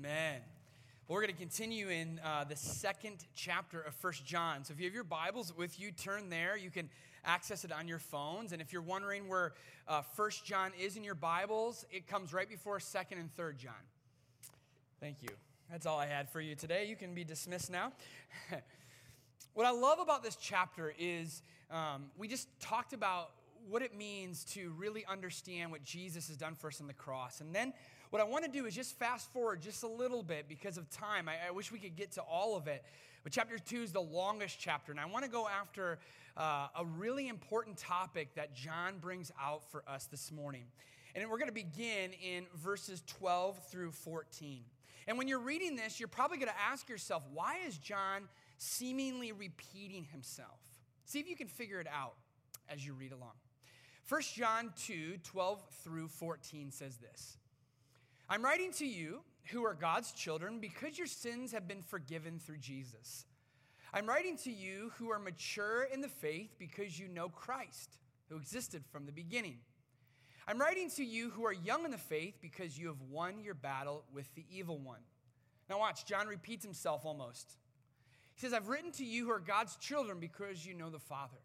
Amen. We're going to continue in uh, the second chapter of First John. So if you have your Bibles with you, turn there. You can access it on your phones. And if you're wondering where uh, First John is in your Bibles, it comes right before Second and Third John. Thank you. That's all I had for you today. You can be dismissed now. what I love about this chapter is um, we just talked about what it means to really understand what Jesus has done for us on the cross. And then what I want to do is just fast forward just a little bit because of time. I, I wish we could get to all of it. But chapter two is the longest chapter. And I want to go after uh, a really important topic that John brings out for us this morning. And we're going to begin in verses 12 through 14. And when you're reading this, you're probably going to ask yourself, why is John seemingly repeating himself? See if you can figure it out as you read along. 1 John 2 12 through 14 says this I'm writing to you who are God's children because your sins have been forgiven through Jesus. I'm writing to you who are mature in the faith because you know Christ, who existed from the beginning. I'm writing to you who are young in the faith because you have won your battle with the evil one. Now, watch, John repeats himself almost. He says, I've written to you who are God's children because you know the Father.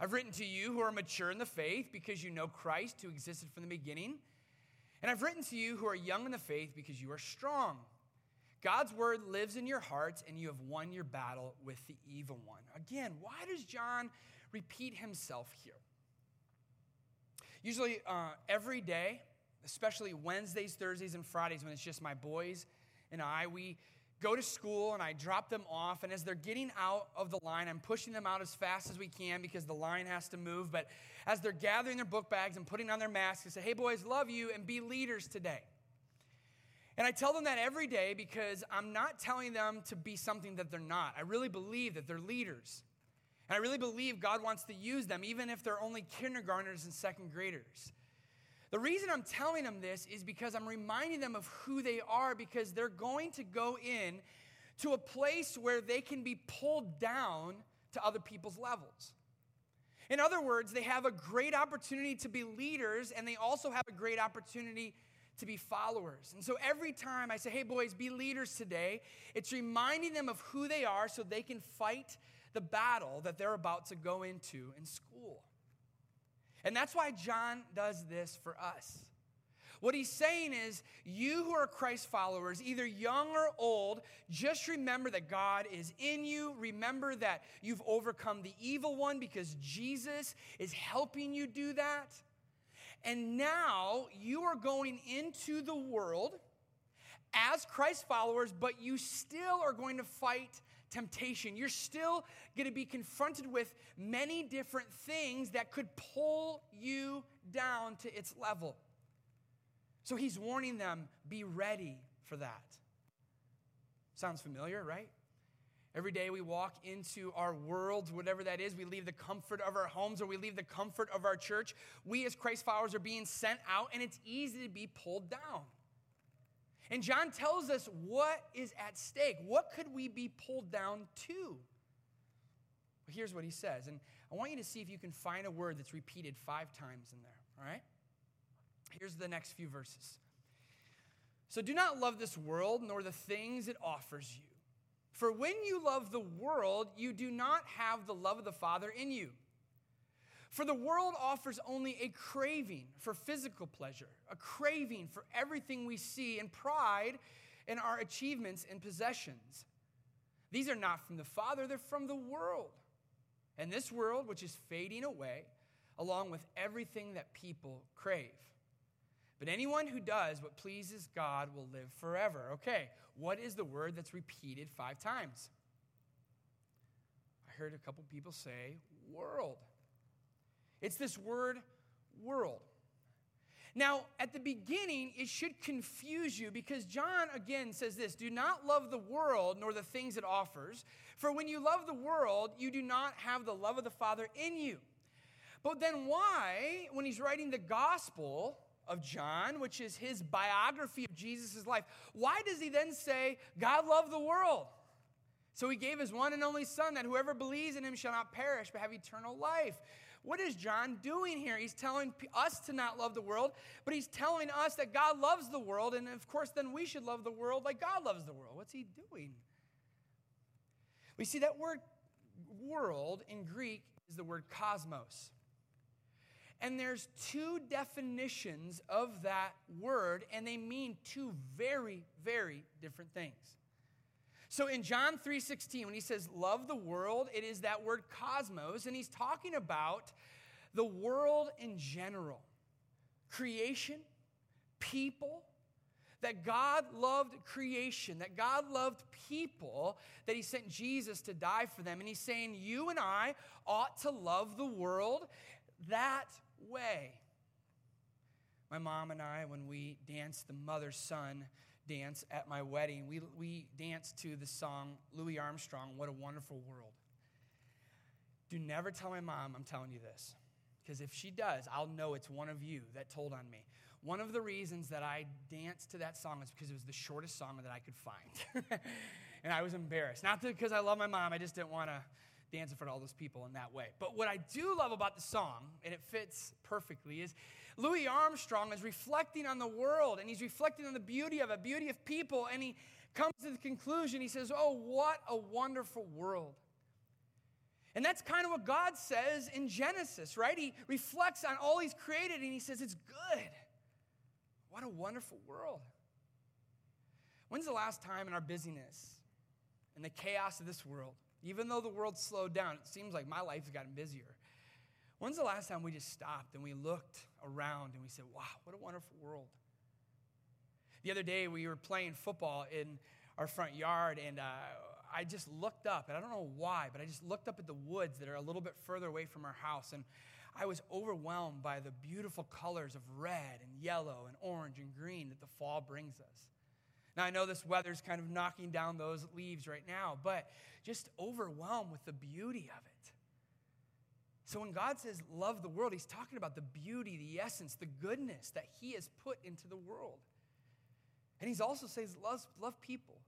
I've written to you who are mature in the faith because you know Christ who existed from the beginning. And I've written to you who are young in the faith because you are strong. God's word lives in your hearts and you have won your battle with the evil one. Again, why does John repeat himself here? Usually, uh, every day, especially Wednesdays, Thursdays, and Fridays, when it's just my boys and I, we go to school and I drop them off. And as they're getting out of the line, I'm pushing them out as fast as we can because the line has to move. But as they're gathering their book bags and putting on their masks, I say, hey, boys, love you and be leaders today. And I tell them that every day because I'm not telling them to be something that they're not. I really believe that they're leaders. And I really believe God wants to use them, even if they're only kindergartners and second graders. The reason I'm telling them this is because I'm reminding them of who they are because they're going to go in to a place where they can be pulled down to other people's levels. In other words, they have a great opportunity to be leaders and they also have a great opportunity to be followers. And so every time I say, hey, boys, be leaders today, it's reminding them of who they are so they can fight the battle that they're about to go into in school. And that's why John does this for us. What he's saying is, you who are Christ followers, either young or old, just remember that God is in you. Remember that you've overcome the evil one because Jesus is helping you do that. And now you are going into the world as Christ followers, but you still are going to fight temptation. You're still going to be confronted with many different things that could pull you down to its level. So he's warning them be ready for that. Sounds familiar, right? Every day we walk into our world, whatever that is, we leave the comfort of our homes or we leave the comfort of our church. We, as Christ followers, are being sent out, and it's easy to be pulled down. And John tells us what is at stake. What could we be pulled down to? Here's what he says. And I want you to see if you can find a word that's repeated five times in there, all right? Here's the next few verses. So do not love this world nor the things it offers you. For when you love the world, you do not have the love of the Father in you. For the world offers only a craving for physical pleasure, a craving for everything we see, and pride in our achievements and possessions. These are not from the Father, they're from the world. And this world, which is fading away, along with everything that people crave. But anyone who does what pleases God will live forever. Okay, what is the word that's repeated five times? I heard a couple people say world. It's this word world. Now, at the beginning, it should confuse you because John again says this do not love the world nor the things it offers. For when you love the world, you do not have the love of the Father in you. But then, why, when he's writing the gospel of John, which is his biography of Jesus' life, why does he then say, God loved the world? So he gave his one and only Son that whoever believes in him shall not perish but have eternal life. What is John doing here? He's telling us to not love the world, but he's telling us that God loves the world, and of course, then we should love the world like God loves the world. What's he doing? We see that word world in Greek is the word cosmos. And there's two definitions of that word, and they mean two very, very different things. So in John 3:16, when he says love the world, it is that word cosmos, and he's talking about the world in general. Creation, people, that God loved creation, that God loved people, that He sent Jesus to die for them. And He's saying, You and I ought to love the world that way. My mom and I, when we danced the mother son dance at my wedding, we, we danced to the song Louis Armstrong, What a Wonderful World. Do never tell my mom I'm telling you this, because if she does, I'll know it's one of you that told on me. One of the reasons that I danced to that song is because it was the shortest song that I could find. and I was embarrassed. Not because I love my mom, I just didn't want to dance in front of all those people in that way. But what I do love about the song, and it fits perfectly, is Louis Armstrong is reflecting on the world and he's reflecting on the beauty of it, beauty of people, and he comes to the conclusion, he says, Oh, what a wonderful world. And that's kind of what God says in Genesis, right? He reflects on all he's created and he says, It's good. What a wonderful world. When's the last time in our busyness and the chaos of this world, even though the world's slowed down, it seems like my life's gotten busier. When's the last time we just stopped and we looked around and we said, wow, what a wonderful world? The other day we were playing football in our front yard and uh, I just looked up, and I don't know why, but I just looked up at the woods that are a little bit further away from our house. And I was overwhelmed by the beautiful colors of red and yellow and orange and green that the fall brings us. Now, I know this weather's kind of knocking down those leaves right now, but just overwhelmed with the beauty of it. So, when God says love the world, He's talking about the beauty, the essence, the goodness that He has put into the world. And He's also says love, love people.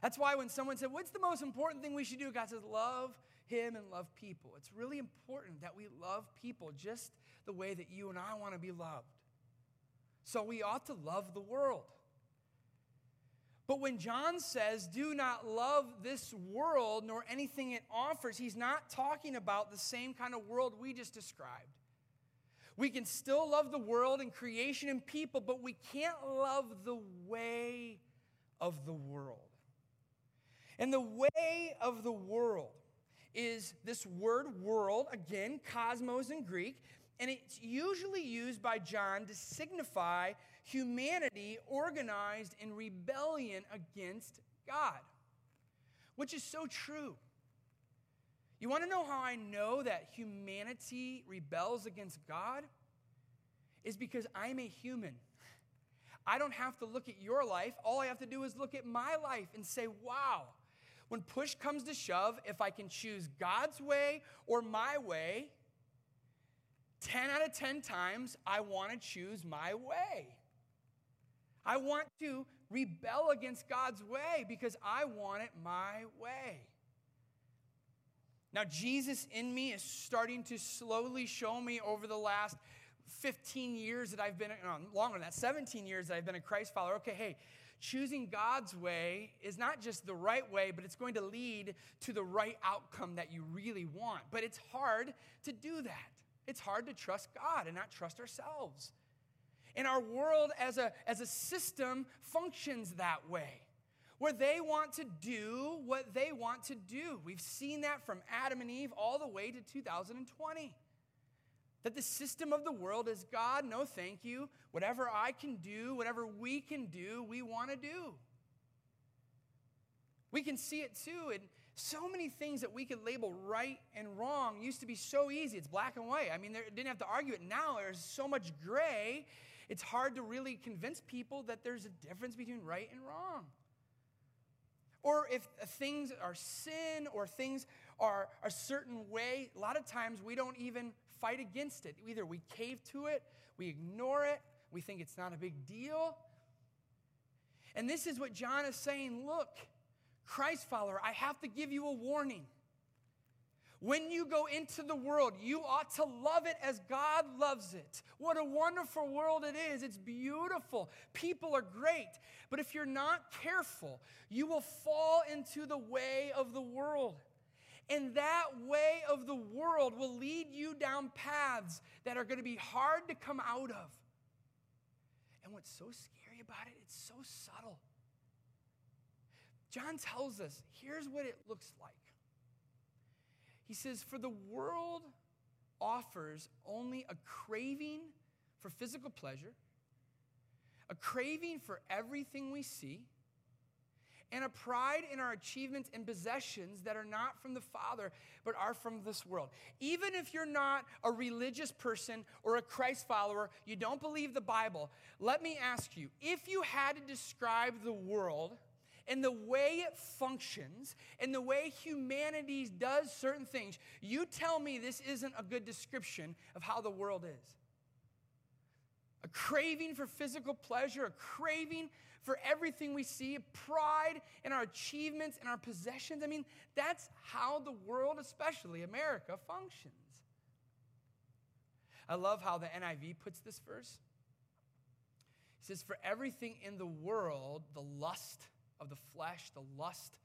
That's why when someone said, What's the most important thing we should do? God says, Love him and love people. It's really important that we love people just the way that you and I want to be loved. So we ought to love the world. But when John says, do not love this world nor anything it offers, he's not talking about the same kind of world we just described. We can still love the world and creation and people, but we can't love the way of the world. And the way of the world is this word world, again, cosmos in Greek, and it's usually used by John to signify humanity organized in rebellion against God, which is so true. You want to know how I know that humanity rebels against God? Is because I'm a human. I don't have to look at your life. All I have to do is look at my life and say, wow, when push comes to shove, if I can choose God's way or my way, 10 out of 10 times, I want to choose my way. I want to rebel against God's way because I want it my way. Now, Jesus in me is starting to slowly show me over the last 15 years that I've been, no, longer than that, 17 years that I've been a Christ follower. Okay, hey, choosing God's way is not just the right way, but it's going to lead to the right outcome that you really want. But it's hard to do that. It's hard to trust God and not trust ourselves. And our world as a, as a system functions that way, where they want to do what they want to do. We've seen that from Adam and Eve all the way to 2020. That the system of the world is God, no thank you. Whatever I can do, whatever we can do, we want to do. We can see it too And so many things that we could label right and wrong used to be so easy. It's black and white. I mean, they didn't have to argue it. Now there's so much gray, it's hard to really convince people that there's a difference between right and wrong. Or if things are sin or things are a certain way, a lot of times we don't even fight against it. Either we cave to it, we ignore it, we think it's not a big deal. And this is what John is saying look, Christ follower, I have to give you a warning. When you go into the world, you ought to love it as God loves it. What a wonderful world it is. It's beautiful. People are great. But if you're not careful, you will fall into the way of the world. And that way of the world will lead you down paths that are going to be hard to come out of. And what's so scary about it, it's so subtle. John tells us here's what it looks like. He says, For the world offers only a craving for physical pleasure, a craving for everything we see, and a pride in our achievements and possessions that are not from the Father, but are from this world. Even if you're not a religious person or a Christ follower, you don't believe the Bible, let me ask you if you had to describe the world, and the way it functions and the way humanity does certain things, you tell me this isn't a good description of how the world is. A craving for physical pleasure, a craving for everything we see, pride in our achievements and our possessions. I mean, that's how the world, especially America, functions. I love how the NIV puts this verse. He says, For everything in the world, the lust of the flesh, the lust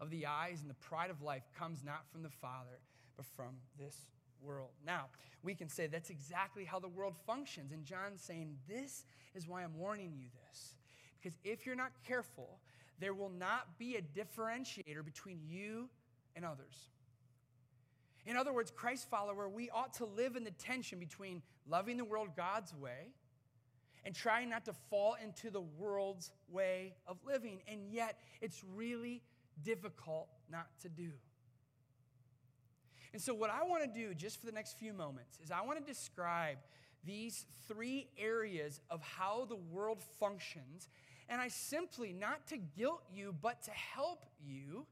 of the eyes, and the pride of life comes not from the Father, but from this world. Now, we can say that's exactly how the world functions. And John's saying, This is why I'm warning you this. Because if you're not careful, there will not be a differentiator between you and others. In other words, Christ follower, we ought to live in the tension between loving the world God's way and trying not to fall into the world's way of living. And yet, it's really difficult not to do. And so, what I want to do just for the next few moments is I want to describe these three areas of how the world functions. And I simply, not to guilt you, but to help you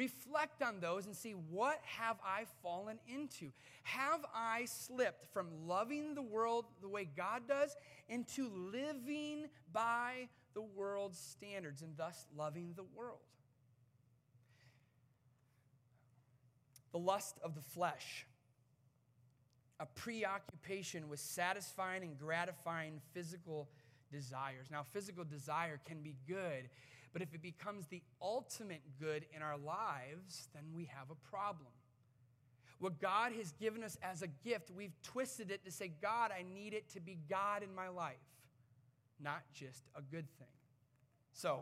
reflect on those and see what have I fallen into? Have I slipped from loving the world the way God does into living by the world's standards and thus loving the world? The lust of the flesh, a preoccupation with satisfying and gratifying physical desires. Now, physical desire can be good but if it becomes the ultimate good in our lives, then we have a problem. What God has given us as a gift, we've twisted it to say, God, I need it to be God in my life, not just a good thing. So,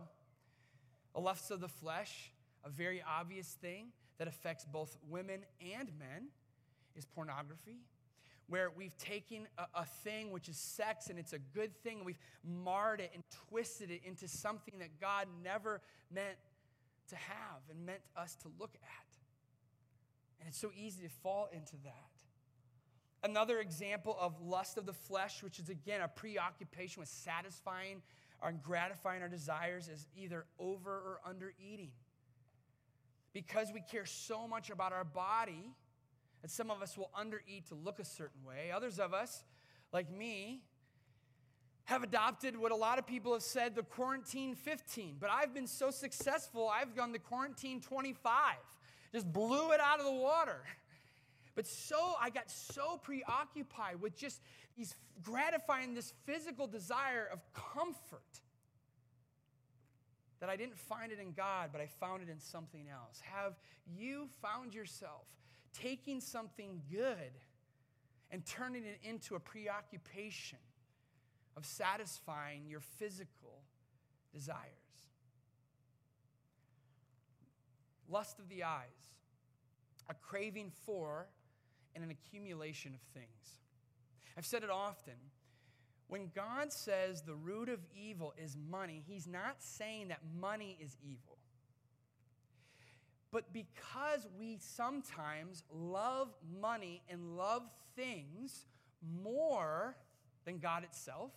a lust of the flesh, a very obvious thing that affects both women and men, is pornography where we've taken a, a, thing which is sex and it's a good thing, and we've marred it and twisted it into something that God never meant to have and meant us to look at. And it's so easy to fall into that. Another example of lust of the flesh, which is again a preoccupation with satisfying or gratifying our desires, is either over or under eating. Because we care so much about our body, and some of us will undereat to look a certain way. Others of us, like me, have adopted what a lot of people have said the quarantine 15. But I've been so successful, I've gone the quarantine 25. Just blew it out of the water. But so I got so preoccupied with just these gratifying this physical desire of comfort that I didn't find it in God, but I found it in something else. Have you found yourself taking something good and turning it into a preoccupation of satisfying your physical desires. Lust of the eyes, a craving for and an accumulation of things. I've said it often. When God says the root of evil is money, He's not saying that money is evil. But because we sometimes love money and love things more than God itself,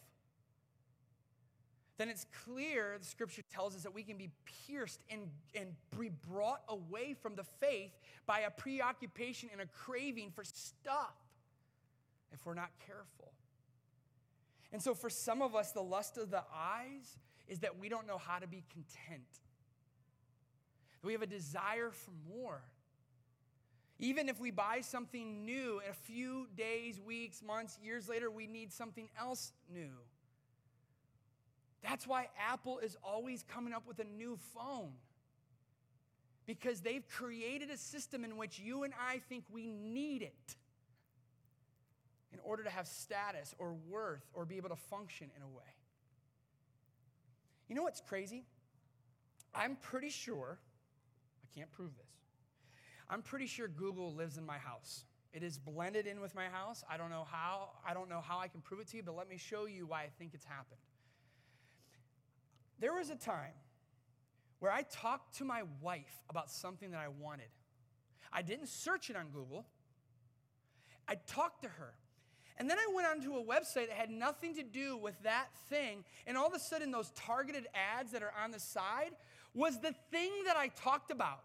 then it's clear the scripture tells us that we can be pierced and, and be brought away from the faith by a preoccupation and a craving for stuff if we're not careful. And so, for some of us, the lust of the eyes is that we don't know how to be content. We have a desire for more. Even if we buy something new, a few days, weeks, months, years later, we need something else new. That's why Apple is always coming up with a new phone. Because they've created a system in which you and I think we need it in order to have status or worth or be able to function in a way. You know what's crazy? I'm pretty sure, Can't prove this, I'm pretty sure Google lives in my house. It is blended in with my house. I don't know how, I don't know how I can prove it to you, but let me show you why I think it's happened. There was a time where I talked to my wife about something that I wanted. I didn't search it on Google. I talked to her. And then I went onto a website that had nothing to do with that thing. And all of a sudden, those targeted ads that are on the side was the thing that I talked about.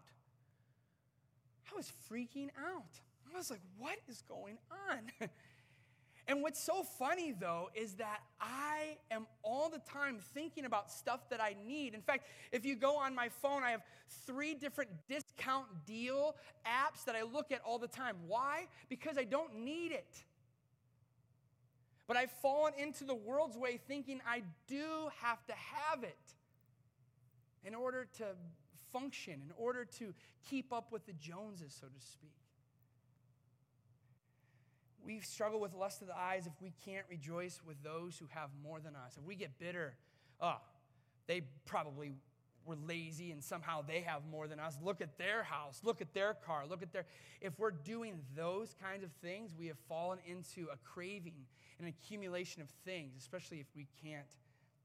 I was freaking out. I was like, what is going on? and what's so funny though is that I am all the time thinking about stuff that I need. In fact, if you go on my phone, I have three different discount deal apps that I look at all the time. Why? Because I don't need it. But I've fallen into the world's way thinking I do have to have it in order to function, in order to keep up with the Joneses, so to speak. We struggle with lust of the eyes if we can't rejoice with those who have more than us. If we get bitter, oh, they probably were lazy and somehow they have more than us. Look at their house, look at their car, look at their. If we're doing those kinds of things, we have fallen into a craving, an accumulation of things, especially if we can't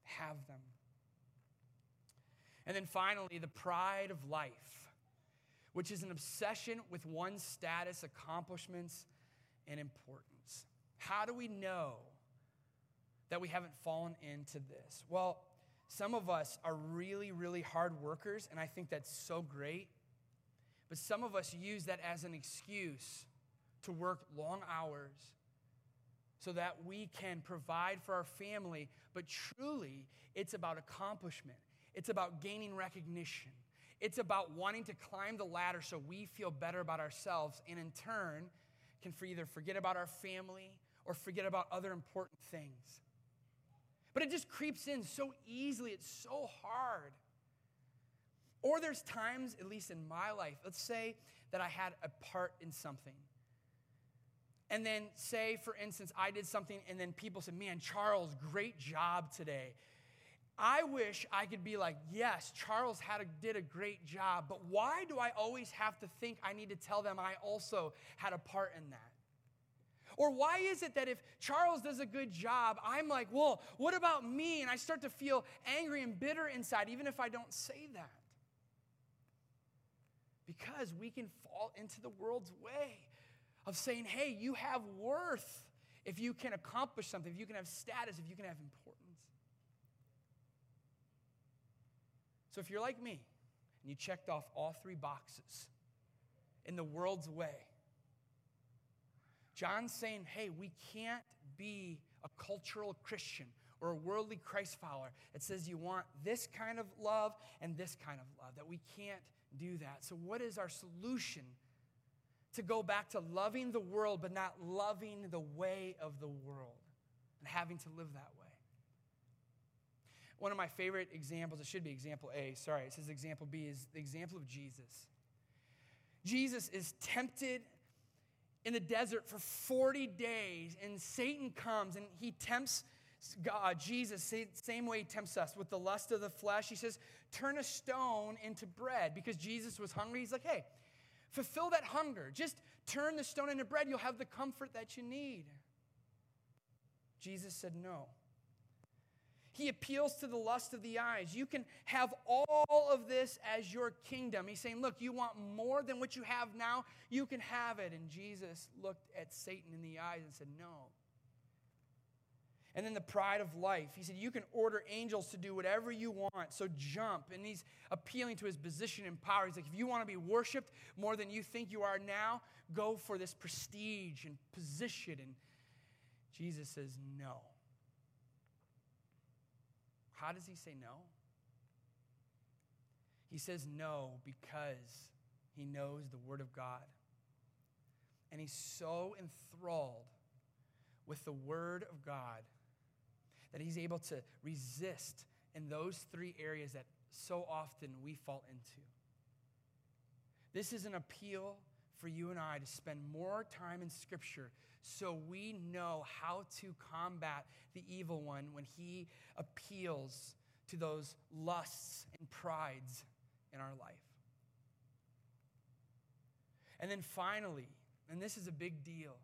have them. And then finally, the pride of life, which is an obsession with one's status, accomplishments, and importance. How do we know that we haven't fallen into this? Well, some of us are really, really hard workers, and I think that's so great. But some of us use that as an excuse to work long hours so that we can provide for our family. But truly, it's about accomplishment. It's about gaining recognition. It's about wanting to climb the ladder so we feel better about ourselves and in turn can either forget about our family or forget about other important things. But it just creeps in so easily, it's so hard. Or there's times, at least in my life, let's say that I had a part in something. And then, say, for instance, I did something, and then people said, Man, Charles, great job today. I wish I could be like, yes, Charles had a, did a great job, but why do I always have to think I need to tell them I also had a part in that? Or why is it that if Charles does a good job, I'm like, well, what about me? And I start to feel angry and bitter inside, even if I don't say that. Because we can fall into the world's way of saying, hey, you have worth if you can accomplish something, if you can have status, if you can have importance. So if you're like me and you checked off all three boxes in the world's way, John's saying, hey, we can't be a cultural Christian or a worldly Christ follower that says you want this kind of love and this kind of love, that we can't do that. So, what is our solution to go back to loving the world but not loving the way of the world and having to live that way? One of my favorite examples, it should be example A, sorry, it says example B, is the example of Jesus. Jesus is tempted in the desert for 40 days, and Satan comes and he tempts God, Jesus, same way he tempts us with the lust of the flesh. He says, Turn a stone into bread because Jesus was hungry. He's like, Hey, fulfill that hunger. Just turn the stone into bread. You'll have the comfort that you need. Jesus said, No. He appeals to the lust of the eyes. You can have all of this as your kingdom. He's saying, Look, you want more than what you have now? You can have it. And Jesus looked at Satan in the eyes and said, No. And then the pride of life. He said, You can order angels to do whatever you want, so jump. And he's appealing to his position and power. He's like, If you want to be worshiped more than you think you are now, go for this prestige and position. And Jesus says, No. How does he say no? He says no because he knows the Word of God. and he's so enthralled with the Word of God that he's able to resist in those three areas that so often we fall into. This is an appeal for you and I to spend more time in Scripture so we know how to combat the evil one when he appeals to those lusts and prides in our life. And then finally, and this is a big deal,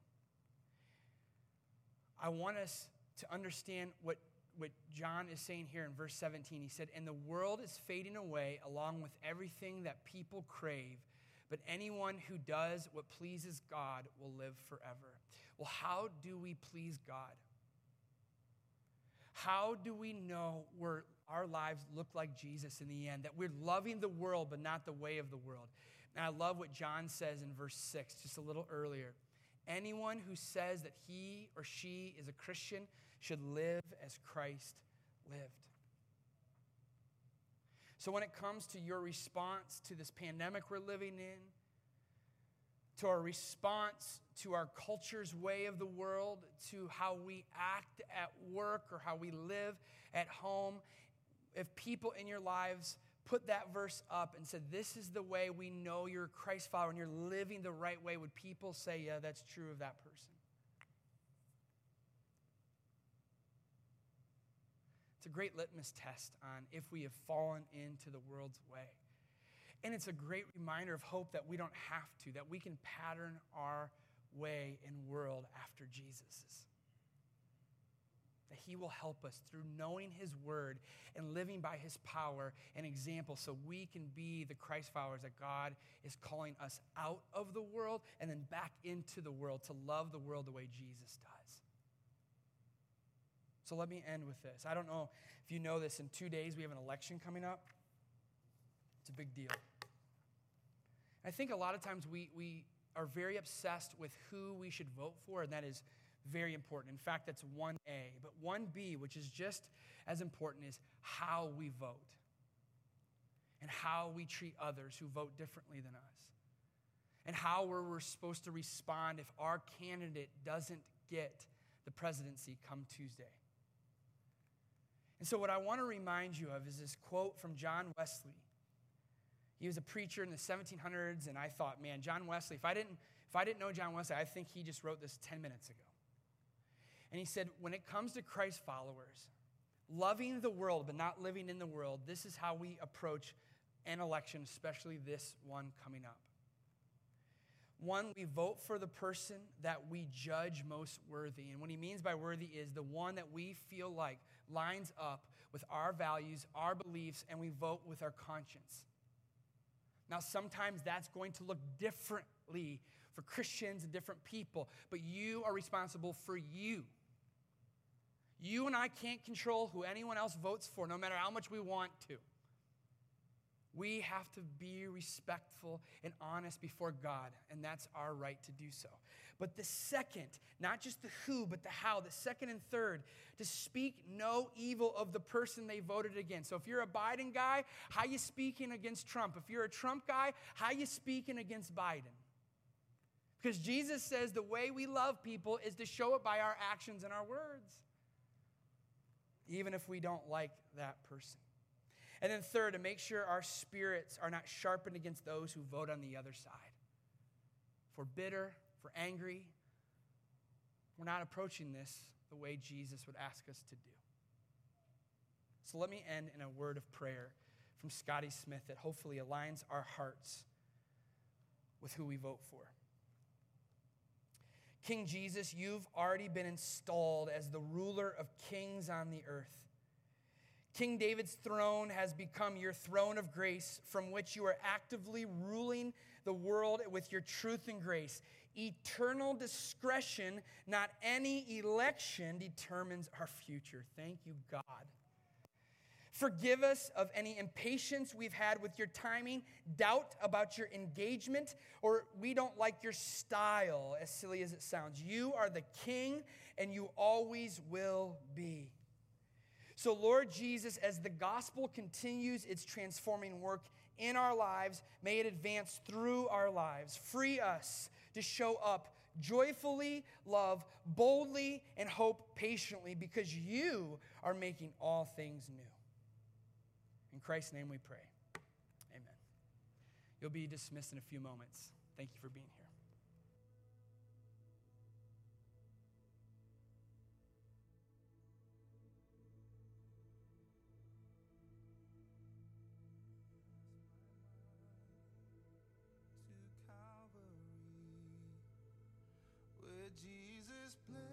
I want us to understand what, what John is saying here in verse 17. He said, And the world is fading away along with everything that people crave, but anyone who does what pleases God will live forever. Well, how do we please God? How do we know where our lives look like Jesus in the end? That we're loving the world, but not the way of the world. And I love what John says in verse 6, just a little earlier. Anyone who says that he or she is a Christian should live as Christ lived. So, when it comes to your response to this pandemic we're living in, to our response to our culture's way of the world, to how we act at work or how we live at home, if people in your lives put that verse up and said, This is the way we know you're a Christ follower and you're living the right way, would people say, Yeah, that's true of that person? It's a great litmus test on if we have fallen into the world's way. And it's a great reminder of hope that we don't have to, that we can pattern our way and world after Jesus's that He will help us through knowing His Word and living by His power and example so we can be the Christ followers that God is calling us out of the world and then back into the world to love the world the way Jesus does. So let me end with this. I don't know if you know this, in two days we have an election coming up. It's a big deal. I think a lot of times we, we are very obsessed with who we should vote for, and that is very important. In fact, that's 1A. But 1B, which is just as important, is how we vote and how we treat others who vote differently than us, and how we're, we're supposed to respond if our candidate doesn't get the presidency come Tuesday. And so, what I want to remind you of is this quote from John Wesley. He was a preacher in the 1700s, and I thought, man, John Wesley, if I didn't, if I didn't know John Wesley, I think he just wrote this 10 minutes ago. And he said, when it comes to Christ followers, loving the world but not living in the world, this is how we approach an election, especially this one coming up. One, we vote for the person that we judge most worthy. And what he means by worthy is the one that we feel like lines up with our values, our beliefs, and we vote with our conscience. Now, sometimes that's going to look differently for Christians and different people, but you are responsible for you. You and I can't control who anyone else votes for, no matter how much we want to. We have to be respectful and honest before God, and that's our right to do so. But the second, not just the who, but the how, the second and third, to speak no evil of the person they voted against. So if you're a Biden guy, how you speaking against Trump? If you're a Trump guy, how you speaking against Biden? Because Jesus says the way we love people is to show it by our actions and our words even if we don't like that person. And then, third, to make sure our spirits are not sharpened against those who vote on the other side. If we're bitter, if we're angry, we're not approaching this the way Jesus would ask us to do. So let me end in a word of prayer from Scotty Smith that hopefully aligns our hearts with who we vote for. King Jesus, you've already been installed as the ruler of kings on the earth. King David's throne has become your throne of grace from which you are actively ruling the world with your truth and grace. Eternal discretion, not any election, determines our future. Thank you, God. Forgive us of any impatience we've had with your timing, doubt about your engagement, or we don't like your style, as silly as it sounds. You are the king, and you always will be. So, Lord Jesus, as the gospel continues its transforming work in our lives, may it advance through our lives. Free us to show up joyfully, love boldly, and hope patiently because you are making all things new. In Christ's name we pray. Amen. You'll be dismissed in a few moments. Thank you for being here. Jesus bled.